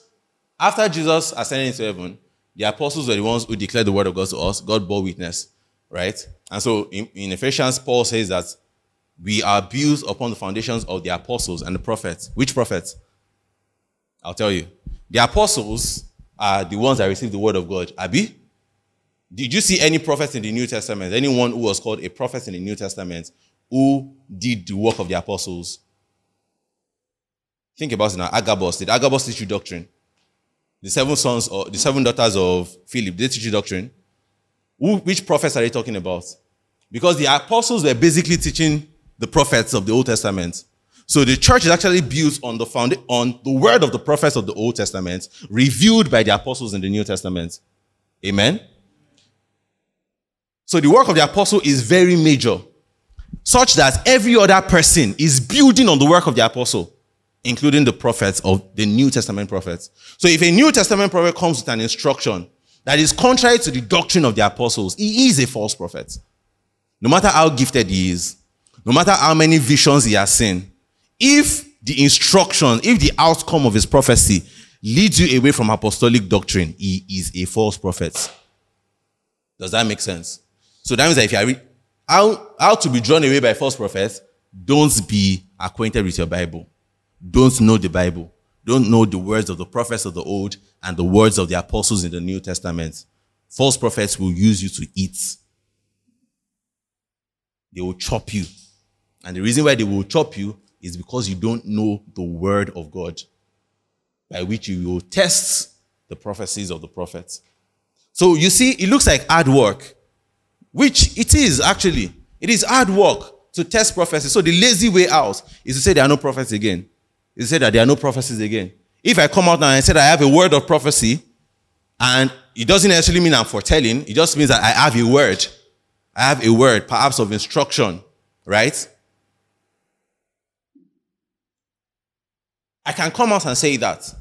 after Jesus ascended into heaven, the apostles were the ones who declared the word of God to us. God bore witness, right? And so in, in Ephesians, Paul says that we are built upon the foundations of the apostles and the prophets. Which prophets? I'll tell you. The apostles are the ones that received the word of God. Abi? Did you see any prophets in the New Testament? Anyone who was called a prophet in the New Testament who did the work of the apostles? Think about it now. Agabus. Did Agabus teach you doctrine? The seven sons or the seven daughters of Philip, did they teach you doctrine? Who, which prophets are they talking about? Because the apostles were basically teaching the prophets of the Old Testament. So the church is actually built on the found on the word of the prophets of the Old Testament, revealed by the apostles in the New Testament. Amen. So the work of the apostle is very major, such that every other person is building on the work of the apostle, including the prophets of the New Testament prophets. So if a New Testament prophet comes with an instruction that is contrary to the doctrine of the apostles, he is a false prophet. No matter how gifted he is, no matter how many visions he has seen, if the instruction, if the outcome of his prophecy leads you away from apostolic doctrine, he is a false prophet. Does that make sense? So that means that if you are re- how, how to be drawn away by false prophets, don't be acquainted with your Bible. Don't know the Bible. Don't know the words of the prophets of the old and the words of the apostles in the New Testament. False prophets will use you to eat. They will chop you. And the reason why they will chop you is because you don't know the word of God, by which you will test the prophecies of the prophets. So you see, it looks like hard work, which it is actually. It is hard work to test prophecy. So the lazy way out is to say there are no prophets again. Is to say that there are no prophecies again. If I come out now and say that I have a word of prophecy, and it doesn't necessarily mean I'm foretelling, it just means that I have a word. I have a word, perhaps of instruction, right? I can come out and say that.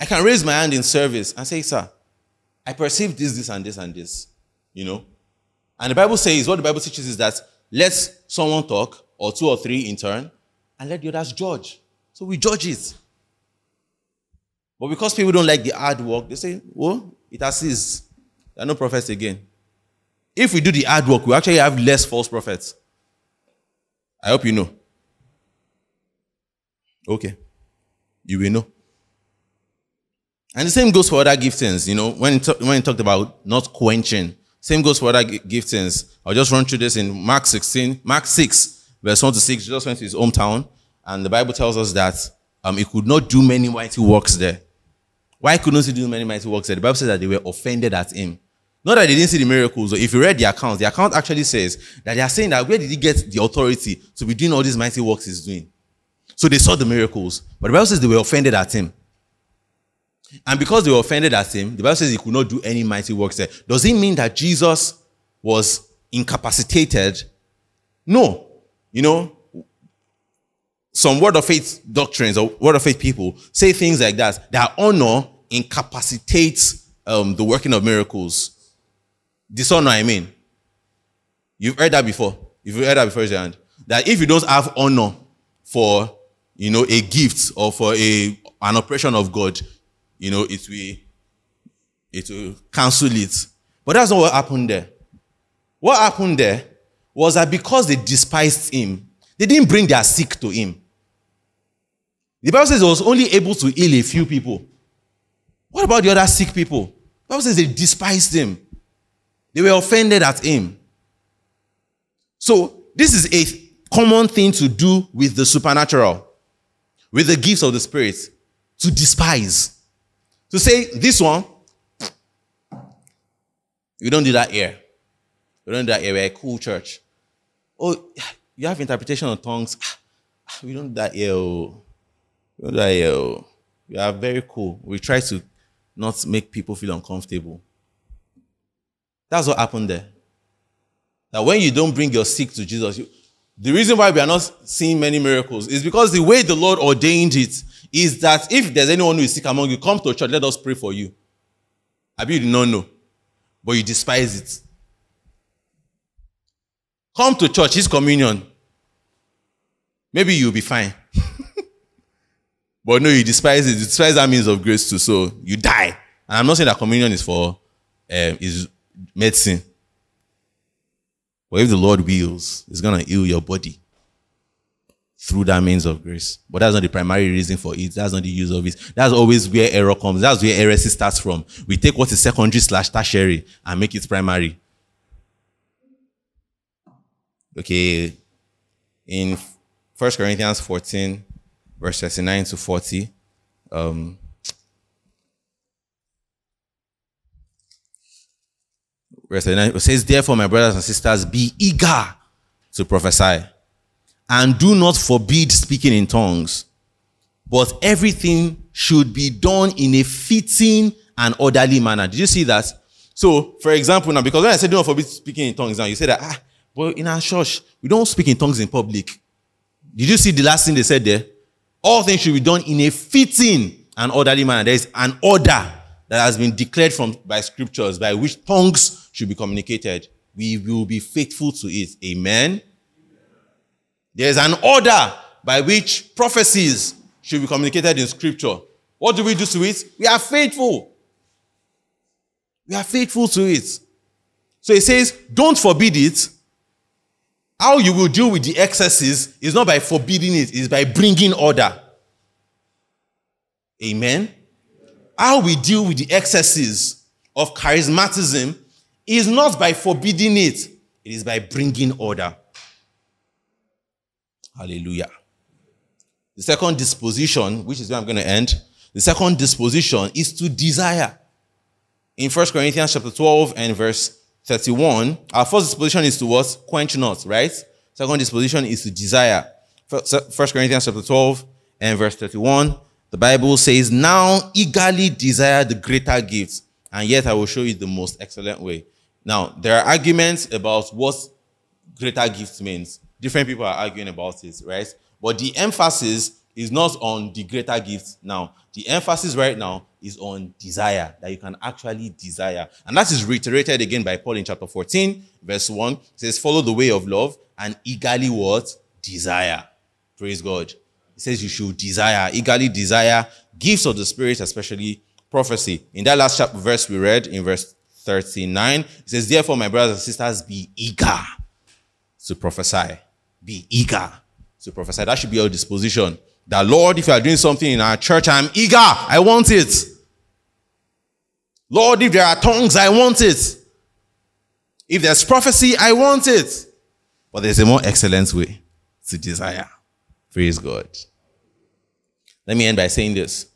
I can raise my hand in service and say, Sir, I perceive this, this, and this, and this. You know? And the Bible says, what the Bible teaches is that let someone talk, or two or three in turn, and let the others judge. So we judge it. But because people don't like the hard work, they say, well, it has ceased. There are no prophets again. If we do the hard work, we actually have less false prophets. I hope you know. Okay you will know. And the same goes for other giftings. You know, when when he talked about not quenching, same goes for other giftings. I'll just run through this in Mark 16, Mark 6, verse 1 to 6. He just went to his hometown, and the Bible tells us that um, he could not do many mighty works there. Why couldn't he do many mighty works there? The Bible says that they were offended at him. Not that they didn't see the miracles, if you read the account, the account actually says that they are saying that where did he get the authority to be doing all these mighty works he's doing? So they saw the miracles. But the Bible says they were offended at him. And because they were offended at him, the Bible says he could not do any mighty works there. Does it mean that Jesus was incapacitated? No. You know, some word of faith doctrines or word of faith people say things like that. That honor incapacitates um, the working of miracles. Dishonor, I mean. You've heard that before. If You've heard that before, your hand. That if you don't have honor for you know, a gift or for a an operation of God, you know, it will it will cancel it. But that's not what happened there. What happened there was that because they despised him, they didn't bring their sick to him. The Bible says he was only able to heal a few people. What about the other sick people? The Bible says they despised him. They were offended at him. So this is a common thing to do with the supernatural with the gifts of the Spirit to despise. To say, this one, we don't do that here. We don't do that here. We're a cool church. Oh, you have interpretation of tongues. Ah, ah, we don't do that here. Oh. We don't do that here. Oh. We are very cool. We try to not make people feel uncomfortable. That's what happened there. That when you don't bring your sick to Jesus, you, the reason why we are not seeing many miracles is because the way the Lord ordained it is that if there's anyone who is sick among you, come to church, let us pray for you. I you did not know, but you despise it. Come to church, his communion. Maybe you'll be fine. but no, you despise it. You despise that means of grace too. So you die. And I'm not saying that communion is for um, is medicine. But if the Lord wills, He's going to heal your body through that means of grace. But that's not the primary reason for it. That's not the use of it. That's always where error comes. That's where heresy starts from. We take what is secondary slash tertiary and make it primary. Okay. In 1 Corinthians 14, verse 39 to 40, um, verse 9, it says, Therefore, my brothers and sisters, be eager to prophesy, and do not forbid speaking in tongues, but everything should be done in a fitting and orderly manner. Did you see that? So, for example, now, because when I said don't forbid speaking in tongues now, you say that, ah, well, in our church, we don't speak in tongues in public. Did you see the last thing they said there? All things should be done in a fitting and orderly manner. There is an order that has been declared from by scriptures by which tongues should be communicated. We will be faithful to it. Amen. There's an order by which prophecies should be communicated in scripture. What do we do to it? We are faithful. We are faithful to it. So it says, don't forbid it. How you will deal with the excesses is not by forbidding it, it's by bringing order. Amen. How we deal with the excesses of charismatism is not by forbidding it, it is by bringing order. Hallelujah. The second disposition, which is where I'm going to end, the second disposition is to desire. In 1 Corinthians chapter 12 and verse 31, our first disposition is to what? Quench not, right? Second disposition is to desire. 1 Corinthians chapter 12 and verse 31, the Bible says, Now eagerly desire the greater gifts, and yet I will show you the most excellent way. Now, there are arguments about what greater gifts means. Different people are arguing about it, right? But the emphasis is not on the greater gifts now. The emphasis right now is on desire, that you can actually desire. And that is reiterated again by Paul in chapter 14, verse 1. It says, Follow the way of love and eagerly what? Desire. Praise God. Says you should desire, eagerly desire gifts of the Spirit, especially prophecy. In that last chapter verse we read, in verse 39, it says, Therefore, my brothers and sisters, be eager to prophesy. Be eager to prophesy. That should be your disposition. That Lord, if you are doing something in our church, I'm eager. I want it. Lord, if there are tongues, I want it. If there's prophecy, I want it. But there's a more excellent way to desire. Praise God. Let me end by saying this.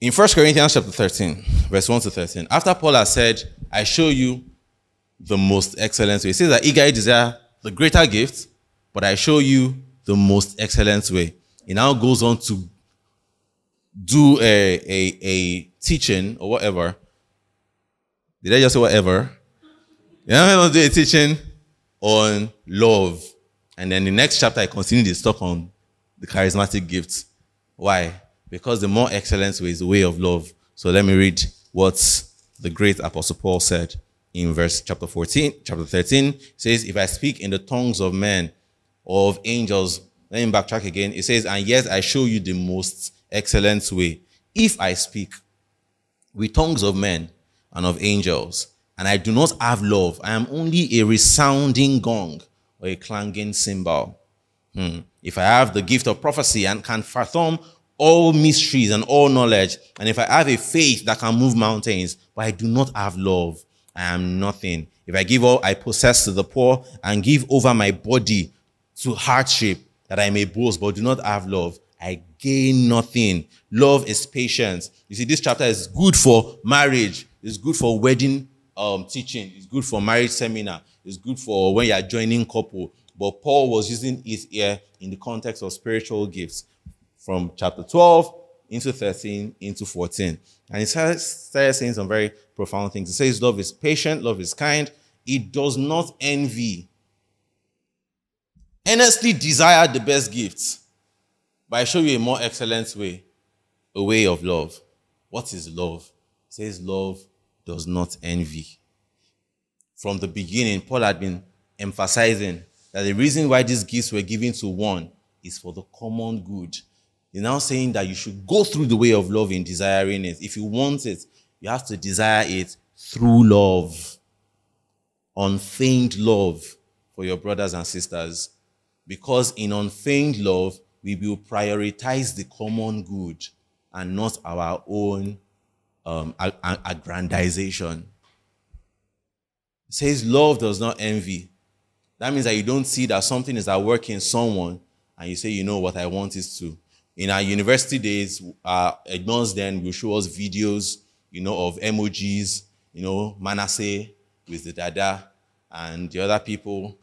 In 1 Corinthians chapter 13, verse 1 to 13, after Paul has said, I show you the most excellent way. He says that eagerly desire the greater gift, but I show you the most excellent way. He now goes on to do a, a, a teaching or whatever. Did I just say whatever? Yeah, I'm going to do a teaching on love. And then the next chapter, I continue the talk on the charismatic gifts. Why? Because the more excellent way is the way of love. So let me read what the great Apostle Paul said in verse chapter 14, chapter 13. It says, If I speak in the tongues of men or of angels, let me backtrack again. It says, And yet I show you the most excellent way. If I speak with tongues of men and of angels, and I do not have love, I am only a resounding gong or a clanging cymbal. Hmm. If I have the gift of prophecy and can fathom all mysteries and all knowledge, and if I have a faith that can move mountains, but I do not have love, I am nothing. If I give all I possess to the poor and give over my body to hardship, that I may boast, but do not have love, I gain nothing. Love is patience. You see, this chapter is good for marriage, it's good for wedding um, teaching, it's good for marriage seminar, it's good for when you are joining couple. But Paul was using it here in the context of spiritual gifts from chapter 12 into 13 into 14. And he started saying some very profound things. He says, Love is patient, love is kind, it does not envy. Earnestly desire the best gifts, but I show you a more excellent way, a way of love. What is love? Says, Love does not envy. From the beginning, Paul had been emphasizing that the reason why these gifts were given to one is for the common good. He's now saying that you should go through the way of love in desiring it. If you want it, you have to desire it through love, unfeigned love for your brothers and sisters. Because in unfeigned love, we will prioritize the common good and not our own um, aggrandization. It says love does not envy. That means that you don't see that something is at work in someone and you say, you know what I want is to. In our university days, uh, Edmonds then will show us videos, you know, of emojis, you know, Manasseh with the dada and the other people,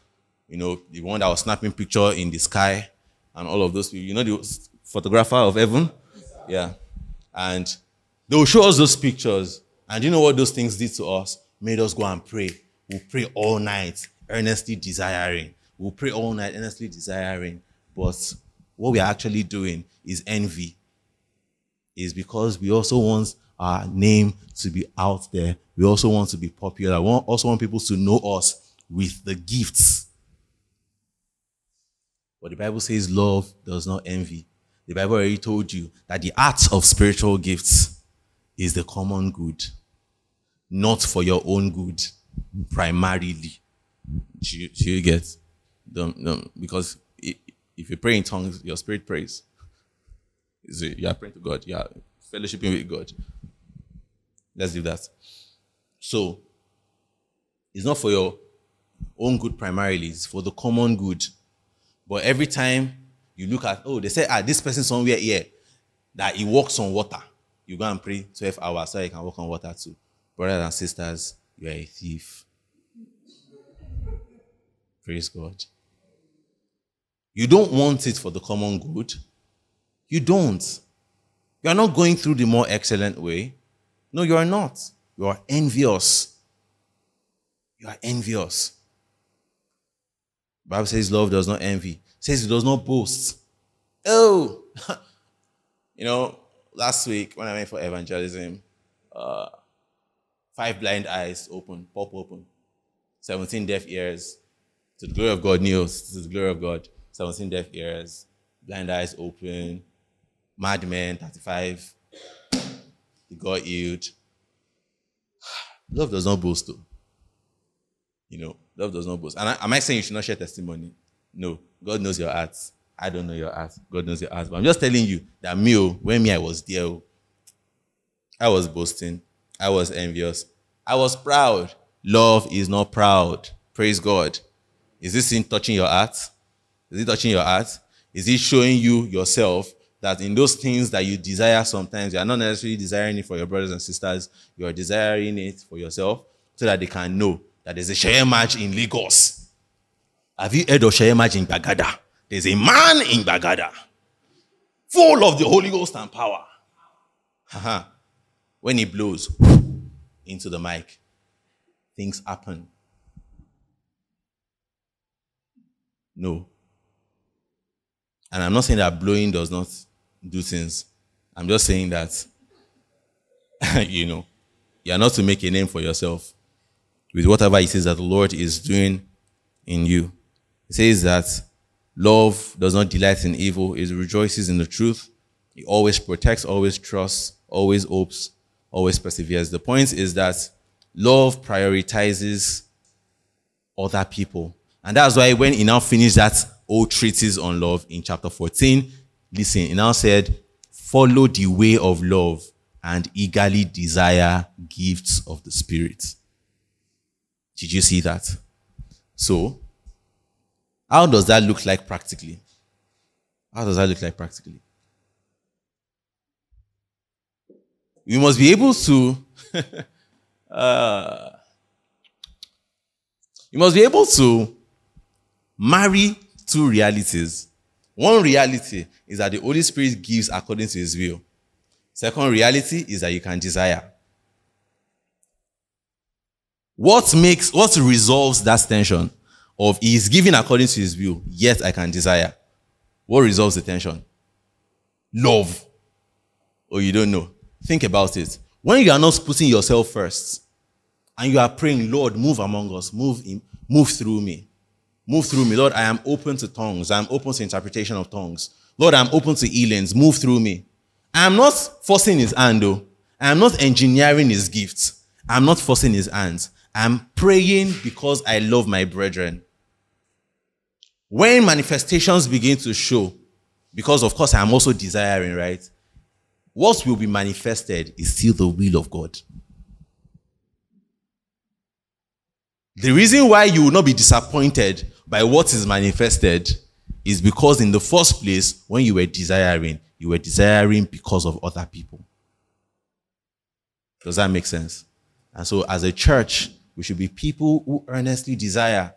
you know, the one that was snapping picture in the sky and all of those people. You know the photographer of heaven? Yeah. And they will show us those pictures And you know what those things did to us? Made us go and pray. We'll pray all night, earnestly desiring. We'll pray all night, earnestly desiring. But what we are actually doing is envy. Is because we also want our name to be out there. We also want to be popular. We also want people to know us with the gifts. But the Bible says love does not envy. The Bible already told you that the art of spiritual gifts is the common good, not for your own good, primarily. Do you, do you get? Don't, don't, because if you pray in tongues, your spirit prays. You are praying to God. You are fellowshipping with God. Let's do that. So, it's not for your own good primarily, it's for the common good. But every time you look at, oh, they say, ah, this person somewhere here that he walks on water. You go and pray 12 hours so you can walk on water too. Brothers and sisters, you are a thief. Praise God. You don't want it for the common good. You don't. You are not going through the more excellent way. No, you are not. You are envious. You are envious. Bible says love does not envy. It says it does not boast. Oh, you know, last week when I went for evangelism, uh, five blind eyes open, pop open, 17 deaf ears. To the glory of God, news. To the glory of God, 17 deaf ears, blind eyes open, madman, 35. He got healed. Love does not boast, though. You know, love does not boast. And I, am I saying you should not share testimony? No. God knows your heart. I don't know your heart. God knows your heart. But I'm just telling you that me, oh, when me I was there, oh, I was boasting. I was envious. I was proud. Love is not proud. Praise God. Is this in touching your heart? Is it touching your heart? Is it showing you yourself that in those things that you desire sometimes, you are not necessarily desiring it for your brothers and sisters, you are desiring it for yourself so that they can know that there's a Seye match in Lagos. Have you heard of Seye match in Gbagada? There's a man in Gbagada, full of the Holy Ghost and power. When he blows into the mic, things happen. No. And I'm not saying that blowing does not do things. I'm just saying that, you know, you are not to make a name for yourself with whatever it is that the Lord is doing in you. It says that love does not delight in evil, it rejoices in the truth. It always protects, always trusts, always hopes, always perseveres. The point is that love prioritizes other people. And that's why when he now finished that old treatise on love in chapter 14, listen, he now said, follow the way of love and eagerly desire gifts of the Spirit. Did you see that? So, how does that look like practically? How does that look like practically? We must be able to. uh, you must be able to marry two realities. One reality is that the Holy Spirit gives according to his will. Second reality is that you can desire. What makes, what resolves that tension of he is giving according to his will, yet I can desire? What resolves the tension? Love. Or oh, you don't know. Think about it. When you are not putting yourself first and you are praying, Lord, move among us, move in, move through me. Move through me. Lord, I am open to tongues. I am open to interpretation of tongues. Lord, I'm open to healings. Move through me. I am not forcing his hand, though. I am not engineering his gifts. I'm not forcing his hands. I'm praying because I love my brethren. When manifestations begin to show, because of course I'm also desiring, right? What will be manifested is still the will of God. The reason why you will not be disappointed by what is manifested is because, in the first place, when you were desiring, you were desiring because of other people. Does that make sense? And so, as a church, we should be people who earnestly desire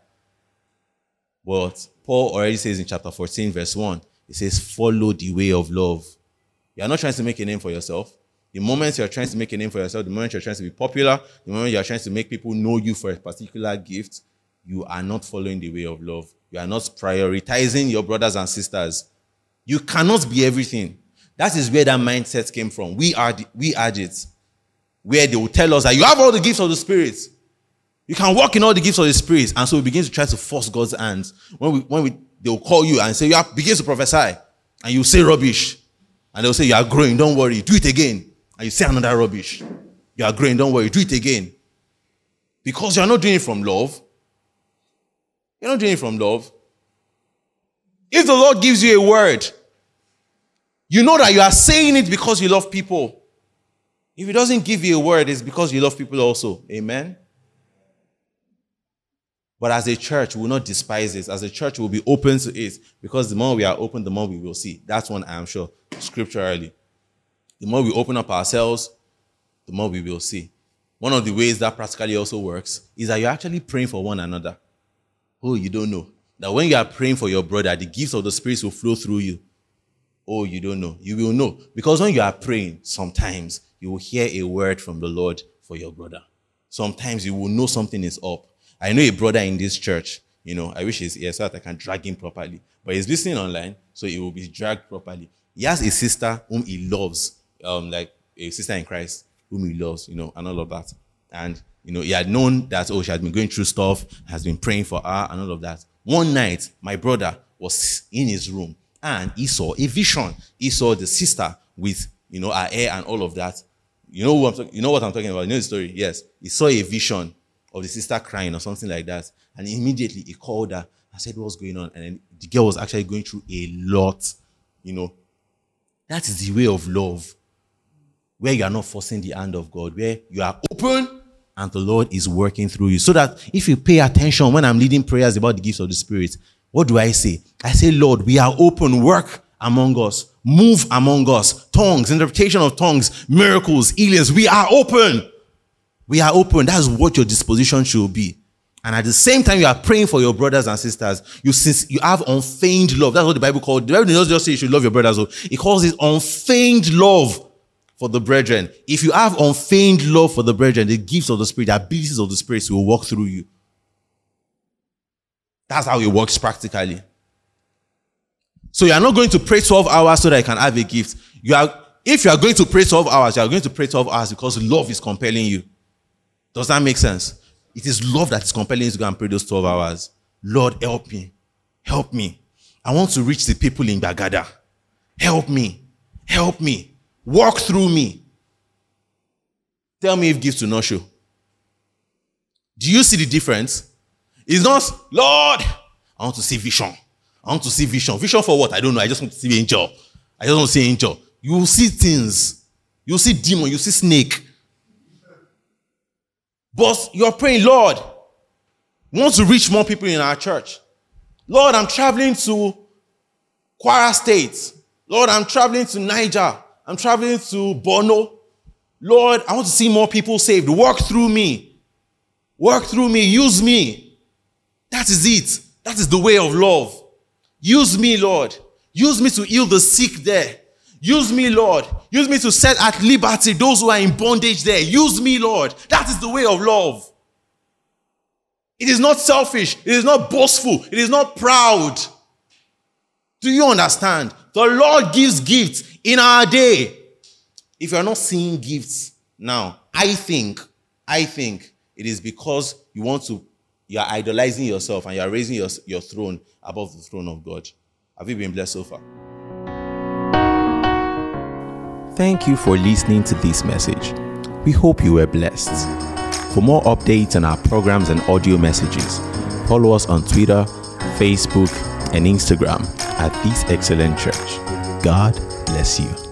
what Paul already says in chapter 14, verse 1. he says, Follow the way of love. You are not trying to make a name for yourself. The moment you're trying to make a name for yourself, the moment you're trying to be popular, the moment you're trying to make people know you for a particular gift, you are not following the way of love. You are not prioritizing your brothers and sisters. You cannot be everything. That is where that mindset came from. We are the, we are it. Where they will tell us that you have all the gifts of the Spirit. You can walk in all the gifts of the Spirit. And so we begin to try to force God's hands. When we when we they will call you and say, You have begin to prophesy, and you say rubbish. And they'll say, You are growing, don't worry, do it again. And you say another rubbish. You are growing, don't worry, do it again. Because you're not doing it from love. You're not doing it from love. If the Lord gives you a word, you know that you are saying it because you love people. If He doesn't give you a word, it's because you love people also. Amen. But as a church, we will not despise it. As a church, we'll be open to it because the more we are open, the more we will see. That's one I am sure, scripturally. The more we open up ourselves, the more we will see. One of the ways that practically also works is that you're actually praying for one another. Oh, you don't know. That when you are praying for your brother, the gifts of the Spirit will flow through you. Oh, you don't know. You will know. Because when you are praying, sometimes you will hear a word from the Lord for your brother. Sometimes you will know something is up. I know a brother in this church. You know, I wish he's here so that I can drag him properly. But he's listening online, so he will be dragged properly. He has a sister whom he loves, um, like a sister in Christ whom he loves, you know, and all of that. And you know, he had known that oh, she had been going through stuff, has been praying for her, and all of that. One night, my brother was in his room and he saw a vision. He saw the sister with you know her hair and all of that. You know what I'm talking, you know what I'm talking about? You know the story? Yes. He saw a vision of the sister crying or something like that. And immediately he called her and said, What's going on? And the girl was actually going through a lot, you know. That is the way of love, where you are not forcing the hand of God, where you are open and the Lord is working through you. So that if you pay attention when I'm leading prayers about the gifts of the Spirit, what do I say? I say, Lord, we are open, work among us, move among us, tongues, interpretation of tongues, miracles, healings. We are open. We are open. That's what your disposition should be. And at the same time, you are praying for your brothers and sisters. You since you have unfeigned love. That's what the Bible called. The Bible does just say you should love your brothers. It calls it unfeigned love for the brethren. If you have unfeigned love for the brethren, the gifts of the Spirit, the abilities of the Spirit will walk through you. That's how it works practically. So you are not going to pray 12 hours so that you can have a gift. You are, if you are going to pray 12 hours, you are going to pray 12 hours because love is compelling you. Does that make sense? It is love that is compelling you to go and pray those 12 hours. Lord, help me. Help me. I want to reach the people in Bagada. Help me. Help me. Walk through me. Tell me if gifts do not show. Do you see the difference? It's not, Lord, I want to see vision. I want to see vision. Vision for what? I don't know. I just want to see angel. I just want to see angel. You will see things. You see demon. You see snake. But you're praying, Lord, we want to reach more people in our church. Lord, I'm traveling to Kwara State. Lord, I'm traveling to Niger. I'm traveling to Borno. Lord, I want to see more people saved. Work through me. Work through me. Use me. That is it. That is the way of love. Use me, Lord. Use me to heal the sick there. Use me, Lord. Use me to set at liberty those who are in bondage there. Use me, Lord. That is the way of love. It is not selfish. It is not boastful. It is not proud. Do you understand? The Lord gives gifts in our day. If you are not seeing gifts now, I think, I think it is because you want to, you are idolizing yourself and you are raising your, your throne above the throne of God. Have you been blessed so far? Thank you for listening to this message. We hope you were blessed. For more updates on our programs and audio messages, follow us on Twitter, Facebook, and Instagram at This Excellent Church. God bless you.